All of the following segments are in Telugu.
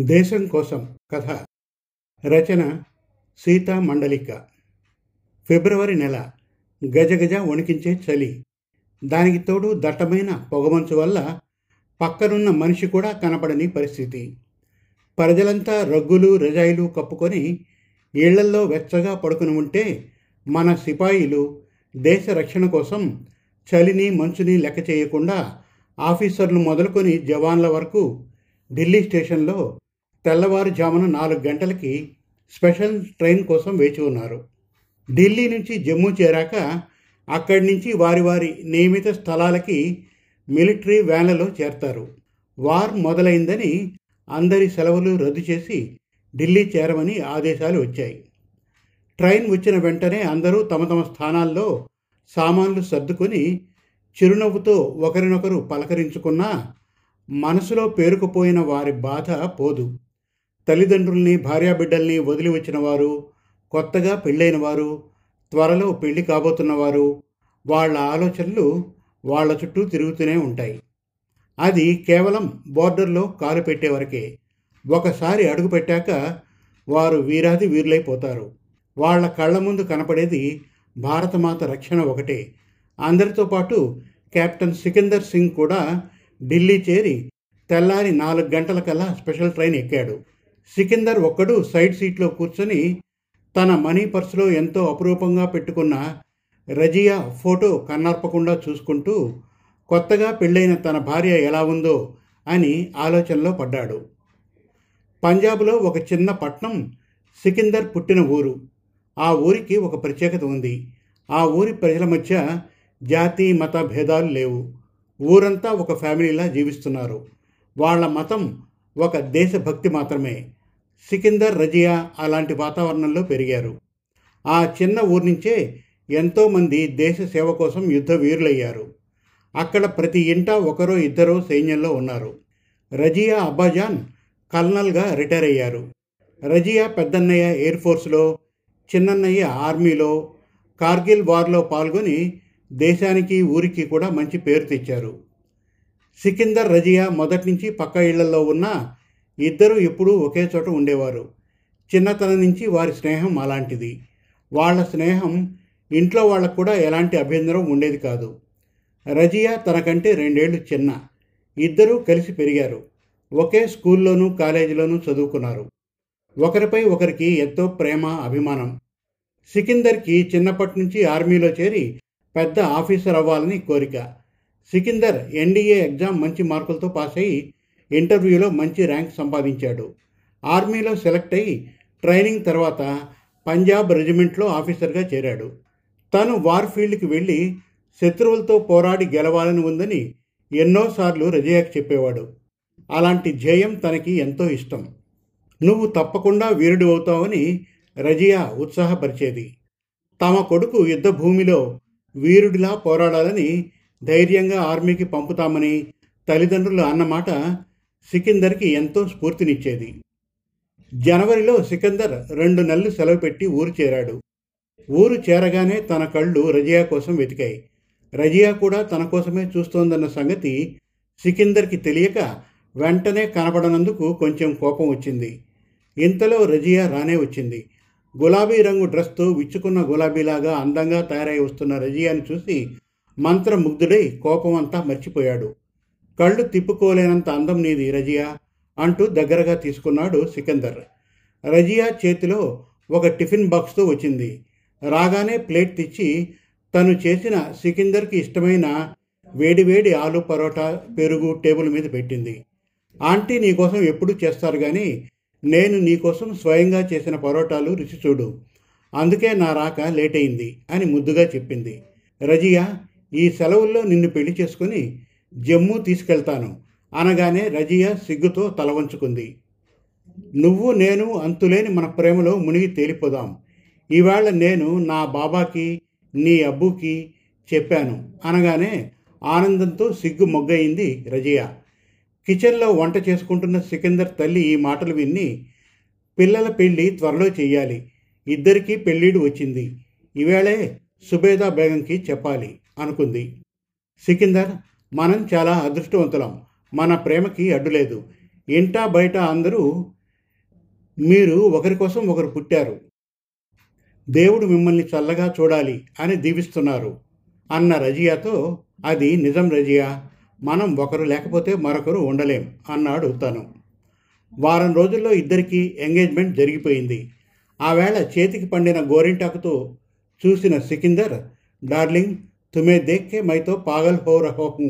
దేశం కోసం కథ. రచన సీతా మండలిక. ఫిబ్రవరి నెల. గజగజ వణికించే చలి. దానికి తోడు దట్టమైన పొగమంచు వల్ల పక్కనున్న మనిషి కూడా కనపడని పరిస్థితి. ప్రజలంతా రగ్గులు రజాయిలు కప్పుకొని ఇళ్ళల్లో వెచ్చగా పడుకుని ఉంటే మన సిపాయిలు దేశ రక్షణ కోసం చలిని మంచుని లెక్క చేయకుండా ఆఫీసర్లు మొదలుకొని జవాన్ల వరకు ఢిల్లీ స్టేషన్లో తెల్లవారుజామున నాలుగు గంటలకి స్పెషల్ ట్రైన్ కోసం వేచి ఉన్నారు. ఢిల్లీ నుంచి జమ్మూ చేరాక అక్కడి నుంచి వారి వారి నియమిత స్థలాలకి మిలిటరీ వ్యాన్లలో చేరతారు. వార్ మొదలైందని అందరి సెలవులు రద్దు చేసి ఢిల్లీ చేరమని ఆదేశాలు వచ్చాయి. ట్రైన్ వచ్చిన వెంటనే అందరూ తమ తమ స్థానాల్లో సామాన్లు సర్దుకొని చిరునవ్వుతో ఒకరినొకరు పలకరించుకున్నా మనసులో పేరుకుపోయిన వారి బాధ పోదు. తల్లిదండ్రుల్ని భార్యాబిడ్డల్ని వదిలి వచ్చిన వారు కొత్తగా పెళ్ళైన వారు త్వరలో పెళ్ళి కాబోతున్నవారు వాళ్ళ ఆలోచనలు వాళ్ళ చుట్టూ తిరుగుతూనే ఉంటాయి. అది కేవలం బోర్డర్లో కాలు పెట్టే వరకే. ఒకసారి అడుగు పెట్టాక వారు వీరాది వీరులైపోతారు. వాళ్ళ కళ్ళ ముందు కనపడేది భారతమాత రక్షణ ఒకటే. అందరితో పాటు కెప్టెన్ సికిందర్ సింగ్ కూడా ఢిల్లీ చేరి తెల్లారి నాలుగు గంటలకల్లా స్పెషల్ ట్రైన్ ఎక్కాడు. సికిందర్ ఒక్కడు సైడ్ సీట్లో కూర్చొని తన మనీ పర్సులో ఎంతో అపురూపంగా పెట్టుకున్న రజియా ఫోటో కన్నార్పకుండా చూసుకుంటూ కొత్తగా పెళ్ళైన తన భార్య ఎలా ఉందో అని ఆలోచనలో పడ్డాడు. పంజాబ్లో ఒక చిన్న పట్నం సికిందర్ పుట్టిన ఊరు. ఆ ఊరికి ఒక ప్రత్యేకత ఉంది. ఆ ఊరి ప్రజల మధ్య జాతి మత భేదాలు లేవు. ఊరంతా ఒక ఫ్యామిలీలా జీవిస్తున్నారు. వాళ్ళ మతం ఒక దేశభక్తి మాత్రమే. సికిందర్ రజియా అలాంటి వాతావరణంలో పెరిగారు. ఆ చిన్న ఊరి నుంచే ఎంతోమంది దేశ సేవ కోసం యుద్ధ వీరులయ్యారు. అక్కడ ప్రతి ఇంట ఒకరో ఇద్దరో సైన్యంలో ఉన్నారు. రజియా అబ్బాజాన్ కల్నల్గా రిటైర్ అయ్యారు. రజియా పెద్దన్నయ్య ఎయిర్ ఫోర్స్లో చిన్నన్నయ్య ఆర్మీలో కార్గిల్ వార్లో పాల్గొని దేశానికి ఊరికి కూడా మంచి పేరు తెచ్చారు. సికిందర్ రజియా మొదటి నుంచి పక్క ఇళ్ళలో ఉన్న ఇద్దరు ఎప్పుడూ ఒకే చోట ఉండేవారు. చిన్నతనం నుంచి వారి స్నేహం అలాంటిది. వాళ్ళ స్నేహం ఇంట్లో వాళ్ళకు కూడా ఎలాంటి అభ్యంతరం ఉండేది కాదు. రజియా తనకంటే రెండేళ్ళు చిన్న. ఇద్దరూ కలిసి పెరిగారు. ఒకే స్కూల్లోనూ కాలేజీలోనూ చదువుకున్నారు. ఒకరిపై ఒకరికి ఎంతో ప్రేమ అభిమానం. సికిందర్కి చిన్నప్పటి నుంచి ఆర్మీలో చేరి పెద్ద ఆఫీసర్ అవ్వాలని కోరిక. సికిందర్ ఎన్డీఏ ఎగ్జామ్ మంచి మార్కులతో పాస్ అయ్యి ఇంటర్వ్యూలో మంచి ర్యాంక్ సంపాదించాడు. ఆర్మీలో సెలెక్ట్ అయి ట్రైనింగ్ తర్వాత పంజాబ్ రెజిమెంట్లో ఆఫీసర్గా చేరాడు. తను వార్ ఫీల్డ్కి వెళ్ళి శత్రువులతో పోరాడి గెలవాలని ఉందని ఎన్నోసార్లు రజయాకి చెప్పేవాడు. అలాంటి ధ్యేయం తనకి ఎంతో ఇష్టం. నువ్వు తప్పకుండా వీరుడు అవుతావని రజియా ఉత్సాహపరిచేది. తమ కొడుకు యుద్ధ భూమిలో వీరుడిలా పోరాడాలని ధైర్యంగా ఆర్మీకి పంపుతామని తల్లిదండ్రులు అన్నమాట సికిందర్కి ఎంతో స్ఫూర్తినిచ్చేది. జనవరిలో సికందర్ రెండు నెలలు సెలవు పెట్టి ఊరు చేరాడు. ఊరు చేరగానే తన కళ్ళు రజియా కోసం వెతికాయి. రజియా కూడా తన కోసమే చూస్తోందన్న సంగతి సికిందర్కి తెలియక వెంటనే కనపడనందుకు కొంచెం కోపం వచ్చింది. ఇంతలో రజియా రానే వచ్చింది. గులాబీ రంగు డ్రెస్తో విచ్చుకున్న గులాబీలాగా అందంగా తయారై వస్తున్న రజియాని చూసి మంత్రముగ్ధుడై కోపం అంతా మర్చిపోయాడు. కళ్ళు తిప్పుకోలేనంత అందం నీది రజియా అంటూ దగ్గరగా తీసుకున్నాడు సికందర్. రజియా చేతిలో ఒక టిఫిన్ బాక్స్తో వచ్చింది. రాగానే ప్లేట్ తెచ్చి తను చేసిన సికిందర్కి ఇష్టమైన వేడివేడి ఆలు పరోటా పెరుగు టేబుల్ మీద పెట్టింది. ఆంటీ నీకోసం ఎప్పుడు చేస్తారు కానీ నేను నీకోసం స్వయంగా చేసిన పరోటాలు రుచి చూడు. అందుకే నా రాక లేట్ అయింది అని ముద్దుగా చెప్పింది. రజియా ఈ సెలవుల్లో నిన్ను పెళ్ళి చేసుకుని జమ్మూ తీసుకెళ్తాను. అనగానే రజియా సిగ్గుతో తలవంచుకుంది నువ్వు నేను అంతులేని మన ప్రేమలో మునిగి తేలిపోదాం. ఈవేళ నేను నా బాబాకి నీ అబ్బుకి చెప్పాను. అనగానే ఆనందంతో సిగ్గు మొగ్గయింది రజియా. కిచెన్లో వంట చేసుకుంటున్న సికిందర్ తల్లి ఈ మాటలు విని పిల్లల పెళ్ళి త్వరలో చెయ్యాలి. ఇద్దరికీ పెళ్ళిడు వచ్చింది. ఈవేళే సుబేదా బేగంకి చెప్పాలి అనుకుంది. సికిందర్ మనం చాలా అదృష్టవంతులం. మన ప్రేమకి అడ్డులేదు ఇంటా బయట అందరూ మీరు ఒకరి కోసం ఒకరు పుట్టారు. దేవుడు మిమ్మల్ని చల్లగా చూడాలి అని దీవిస్తున్నారు. అన్న రజియాతో అది నిజం రజియా మనం ఒకరు లేకపోతే మరొకరు ఉండలేం అన్నాడు తను. వారం రోజుల్లో ఇద్దరికీ ఎంగేజ్మెంట్ జరిగిపోయింది. ఆవేళ చేతికి పండిన గోరింటాకుతో చూసిన సికిందర్ డార్లింగ్ తుమే దేక్కే మైతో పాగల్ హో రహోహూ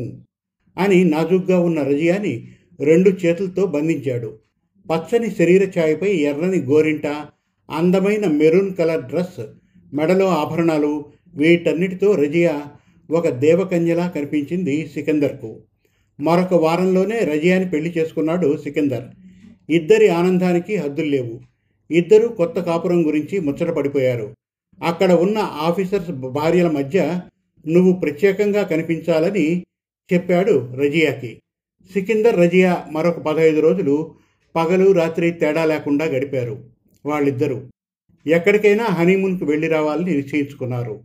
అని నాజుగ్గా ఉన్న రజియాని రెండు చేతులతో బంధించాడు. పచ్చని శరీర ఛాయపై ఎర్రని గోరింట అందమైన మెరూన్ కలర్ డ్రెస్ మెడలో ఆభరణాలు వీటన్నిటితో రజియా ఒక దేవకన్యలా కనిపించింది సికందర్కు. మరొక వారంలోనే రజియాని పెళ్ళి చేసుకున్నాడు సికందర్. ఇద్దరి ఆనందానికి హద్దులు లేవు. ఇద్దరూ కొత్త కాపురం గురించి ముచ్చట పడిపోయారు అక్కడ ఉన్న ఆఫీసర్స్ భార్యల మధ్య నువ్వు ప్రత్యేకంగా కనిపించాలని చెప్పాడు రజియాకి. సికిందర్ రజియా మరొక పదహైదు రోజులు పగలు రాత్రి తేడా లేకుండా గడిపారు. వాళ్ళిద్దరూ ఎక్కడికైనా హనీమూన్కు వెళ్ళి రావాలని నిశ్చయించుకున్నారు.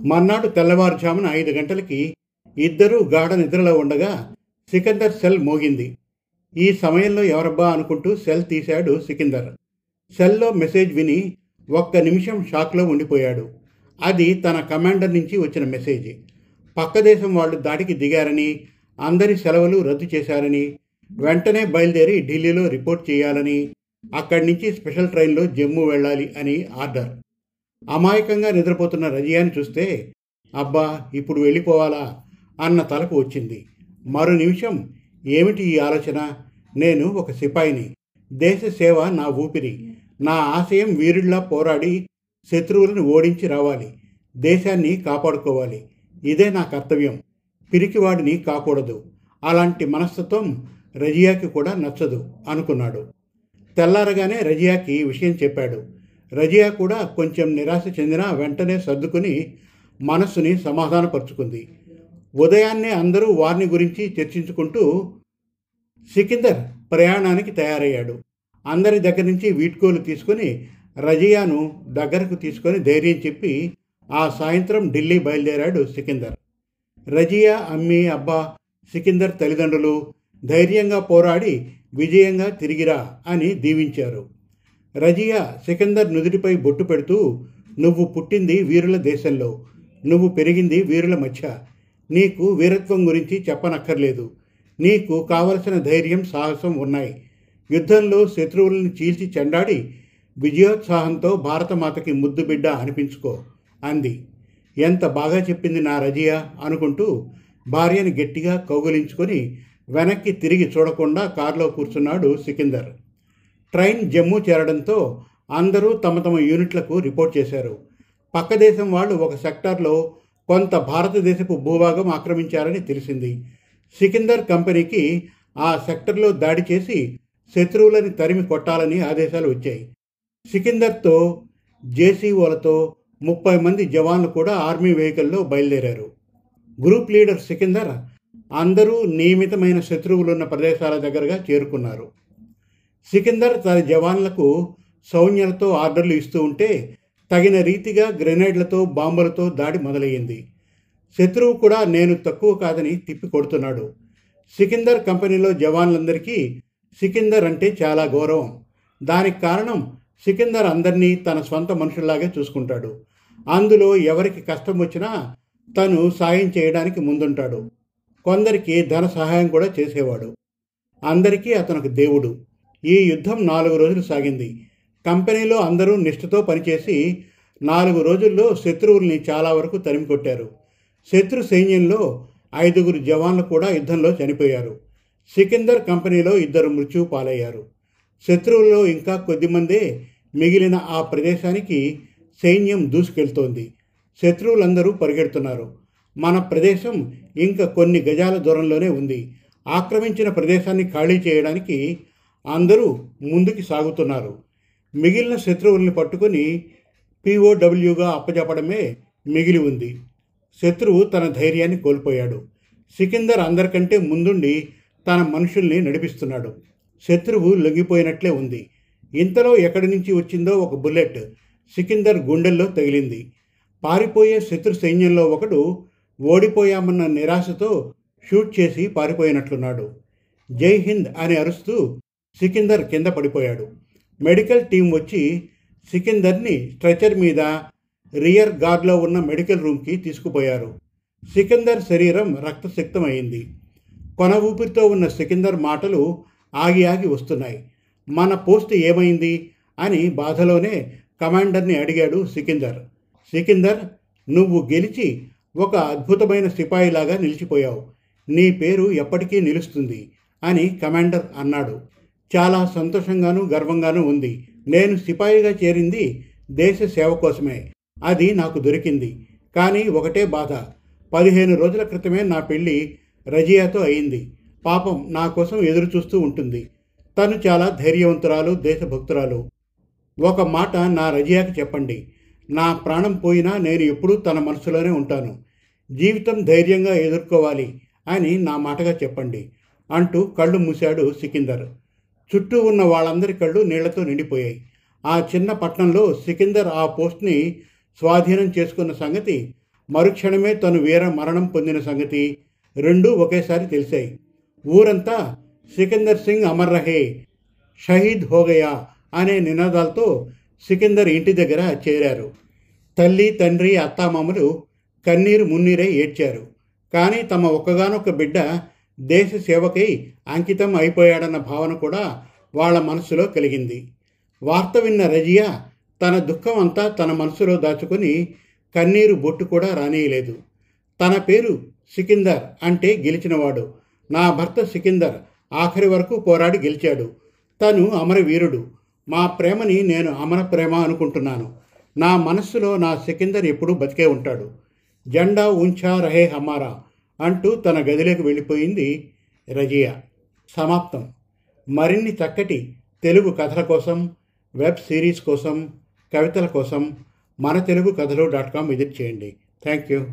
మర్నాడు తెల్లవారుజామున ఐదు గంటలకి ఇద్దరూ గాఢ నిద్రలో ఉండగా సికందర్ సెల్ మోగింది. ఈ సమయంలో ఎవరబ్బా అనుకుంటూ సెల్ తీశాడు సికిందర్. సెల్లో మెసేజ్ విని ఒక్క నిమిషం షాక్లో ఉండిపోయాడు. అది తన కమాండర్ నుంచి వచ్చిన మెసేజ్. పక్క దేశం వాళ్ళు దాడికి దిగారని అందరి సెలవులు రద్దు చేశారని వెంటనే బయలుదేరి ఢిల్లీలో రిపోర్ట్ చేయాలని అక్కడి నుంచి స్పెషల్ ట్రైన్లో జమ్మూ వెళ్ళాలి అని ఆర్డర్. అమాయకంగా నిద్రపోతున్న రజియాని చూస్తే అబ్బా ఇప్పుడు వెళ్ళిపోవాలా అన్న తలకు వచ్చింది. మరో నిమిషం ఏమిటి ఈ ఆలోచన? నేను ఒక సిపాయిని. దేశ సేవ నా ఊపిరి. నా ఆశయం వీరుడిలా పోరాడి శత్రువులను ఓడించి రావాలి. దేశాన్ని కాపాడుకోవాలి. ఇదే నా కర్తవ్యం. పిరికివాడిని కాకూడదు. అలాంటి మనస్తత్వం రజియాకి కూడా నచ్చదు అనుకున్నాడు. తెల్లారగానే రజియాకి విషయం చెప్పాడు. రజియా కూడా కొంచెం నిరాశ చెందిన వెంటనే సర్దుకుని మనస్సుని సమాధానపరుచుకుంది. ఉదయాన్నే అందరూ వారిని గురించి చర్చించుకుంటూ సికిందర్ ప్రయాణానికి తయారయ్యాడు. అందరి దగ్గర నుంచి వీడ్కోలు తీసుకొని రజియాను దగ్గరకు తీసుకొని ధైర్యం చెప్పి ఆ సాయంత్రం ఢిల్లీ బయలుదేరాడు సికిందర్. రజియా అమ్మి అబ్బా సికిందర్ తల్లిదండ్రులు ధైర్యంగా పోరాడి విజయంగా తిరిగిరా అని దీవించారు. రజియా సికిందర్ నుదుటిపై బొట్టు పెడుతూ నువ్వు పుట్టింది వీరుల దేశంలో నువ్వు పెరిగింది వీరుల మధ్య. నీకు వీరత్వం గురించి చెప్పనక్కర్లేదు. నీకు కావలసిన ధైర్యం సాహసం ఉన్నాయి. యుద్ధంలో శత్రువులను చీల్చి చెండాడి విజయోత్సాహంతో భారతమాతకి ముద్దు బిడ్డ అనిపించుకో అంది. ఎంత బాగా చెప్పింది నా రజియా అనుకుంటూ భార్యని గట్టిగా కౌగులించుకొని వెనక్కి తిరిగి చూడకుండా కారులో కూర్చున్నాడు సికిందర్. ట్రైన్ జమ్మూ చేరడంతో అందరూ తమ తమ యూనిట్లకు రిపోర్ట్ చేశారు. పక్క దేశం వాళ్ళు ఒక సెక్టార్లో కొంత భారతదేశపు భూభాగం ఆక్రమించారని తెలిసింది. సికిందర్ కంపెనీకి ఆ సెక్టర్లో దాడి చేసి శత్రువులని తరిమి కొట్టాలని ఆదేశాలు వచ్చాయి. సికిందర్తో జేసీఓలతో ముప్పై మంది జవాన్లు కూడా ఆర్మీ వెహికల్లో బయలుదేరారు. గ్రూప్ లీడర్ సికిందర్ అందరూ నియమితమైన శత్రువులున్న ప్రదేశాల దగ్గరగా చేరుకున్నారు. సికిందర్ తన జవాన్లకు సౌన్యాలతో ఆర్డర్లు ఇస్తూ ఉంటే తగిన రీతిగా గ్రెనేడ్లతో బాంబులతో దాడి మొదలయ్యింది. శత్రువు కూడా నేను తక్కువ కాదని తిప్పి కొడుతున్నాడు. సికిందర్ కంపెనీలో జవాన్లందరికీ సికిందర్ అంటే చాలా గౌరవం. దానికి కారణం సికిందర్ అందరినీ తన సొంత మనుషుల్లాగే చూసుకుంటాడు. అందులో ఎవరికి కష్టం వచ్చినా తను సాయం చేయడానికి ముందుంటాడు. కొందరికి ధన సహాయం కూడా చేసేవాడు. అందరికీ అతనికి దేవుడు. ఈ యుద్ధం నాలుగు రోజులు సాగింది. కంపెనీలో అందరూ నిష్ఠతో పనిచేసి నాలుగు రోజుల్లో శత్రువుల్ని చాలా వరకు తరిమి కొట్టారు. శత్రు సైన్యంలో ఐదుగురు జవాన్లు కూడా యుద్ధంలో చనిపోయారు. సికిందర్ కంపెనీలో ఇద్దరు మృత్యువు పాలయ్యారు. శత్రువుల్లో ఇంకా కొద్దిమందే మిగిలిన ఆ ప్రదేశానికి సైన్యం దూసుకెళ్తోంది. శత్రువులందరూ పరిగెడుతున్నారు. మన ప్రదేశం ఇంకా కొన్ని గజాల దూరంలోనే ఉంది. ఆక్రమించిన ప్రదేశాన్ని ఖాళీ చేయడానికి అందరూ ముందుకు సాగుతున్నారు. మిగిలిన శత్రువుల్ని పట్టుకొని పిఓడబ్ల్యూగా అప్పజెప్పడమే మిగిలి ఉంది. శత్రువు తన ధైర్యాన్ని కోల్పోయాడు. సికిందర్ అందరికంటే ముందుండి తన మనుషుల్ని నడిపిస్తున్నాడు. శత్రువు లొంగిపోయినట్లే ఉంది. ఇంతలో ఎక్కడి నుంచి వచ్చిందో ఒక బుల్లెట్ సికిందర్ గుండెల్లో తగిలింది. పారిపోయే శత్రు సైన్యంలో ఒకడు ఓడిపోయామన్న నిరాశతో షూట్ చేసి పారిపోయినట్లున్నాడు. జై హింద్ అని అరుస్తూ సికిందర్ కింద పడిపోయాడు. మెడికల్ టీం వచ్చి సికిందర్ని స్ట్రెచర్ మీద రియర్ గార్డ్లో ఉన్న మెడికల్ రూమ్కి తీసుకుపోయారు. సికిందర్ శరీరం రక్తసిక్తమైంది కొన ఊపిరితో ఉన్న సికిందర్ మాటలు ఆగి ఆగి వస్తున్నాయి. మన పోస్ట్ ఏమైంది? అని బాధలోనే కమాండర్ని అడిగాడు సికిందర్. సికిందర్ నువ్వు గెలిచి ఒక అద్భుతమైన సిపాయిలాగా నిలిచిపోయావు. నీ పేరు ఎప్పటికీ నిలుస్తుంది అని కమాండర్ అన్నాడు. చాలా సంతోషంగాను గర్వంగాను ఉంది. నేను సిపాయిగా చేరింది దేశ సేవ కోసమే. అది నాకు దొరికింది. కానీ ఒకటే బాధ. పదిహేను రోజుల క్రితమే నా పెళ్ళి రజియాతో అయింది. పాపం నా కోసం ఎదురు చూస్తూ ఉంటుంది. తను చాలా ధైర్యవంతురాలు దేశభక్తురాలు. ఒక మాట నా రజియాకి చెప్పండి. నా ప్రాణం పోయినా నేను ఎప్పుడూ తన మనసులోనే ఉంటాను. జీవితం ధైర్యంగా ఎదుర్కోవాలి అని నా మాటగా చెప్పండి అంటూ కళ్ళు మూశాడు సికిందర్. చుట్టూ ఉన్న వాళ్ళందరి కళ్ళు నీళ్ళతో నిండిపోయాయి. ఆ చిన్న పట్టణంలో సికిందర్ ఆ పోస్ట్ని స్వాధీనం చేసుకున్న సంగతి మరుక్షణమే తను వీర మరణం పొందిన సంగతి రెండూ ఒకేసారి తెలిసాయి. ఊరంతా సికిందర్ సింగ్ అమర్ రహే షహీద్ హోగయా అనే నినాదాలతో సికిందర్ ఇంటి దగ్గర చేరారు. తల్లి తండ్రి అత్తామామలు కన్నీరు మున్నీరై ఏడ్చారు. కానీ తమ ఒక్కగానొక్క బిడ్డ దేశ సేవకై అంకితం అయిపోయాడన్న భావన కూడా వాళ్ళ మనసులో కలిగింది. వార్త విన్న రజియా తన దుఃఖం అంతా తన మనసులో దాచుకొని కన్నీరు బొట్టు కూడా రానియలేదు. తన పేరు సికిందర్ అంటే గెలిచినవాడు. నా భర్త సికిందర్ ఆఖరి వరకు పోరాడి గెలిచాడు. తను అమరవీరుడు. మా ప్రేమని నేను అమర ప్రేమ అనుకుంటున్నాను. నా మనస్సులో నా సికిందర్ ఎప్పుడూ బతికే ఉంటాడు. జెండా ఉంచా రహే హమారా అంటూ తన గదిలోకి వెళ్ళిపోయింది రజియా. సమాప్తం. మరిన్ని చక్కటి తెలుగు కథల కోసం వెబ్ సిరీస్ కోసం కవితల కోసం మన Telugu Kathalu dot com visit చేయండి. Thank you.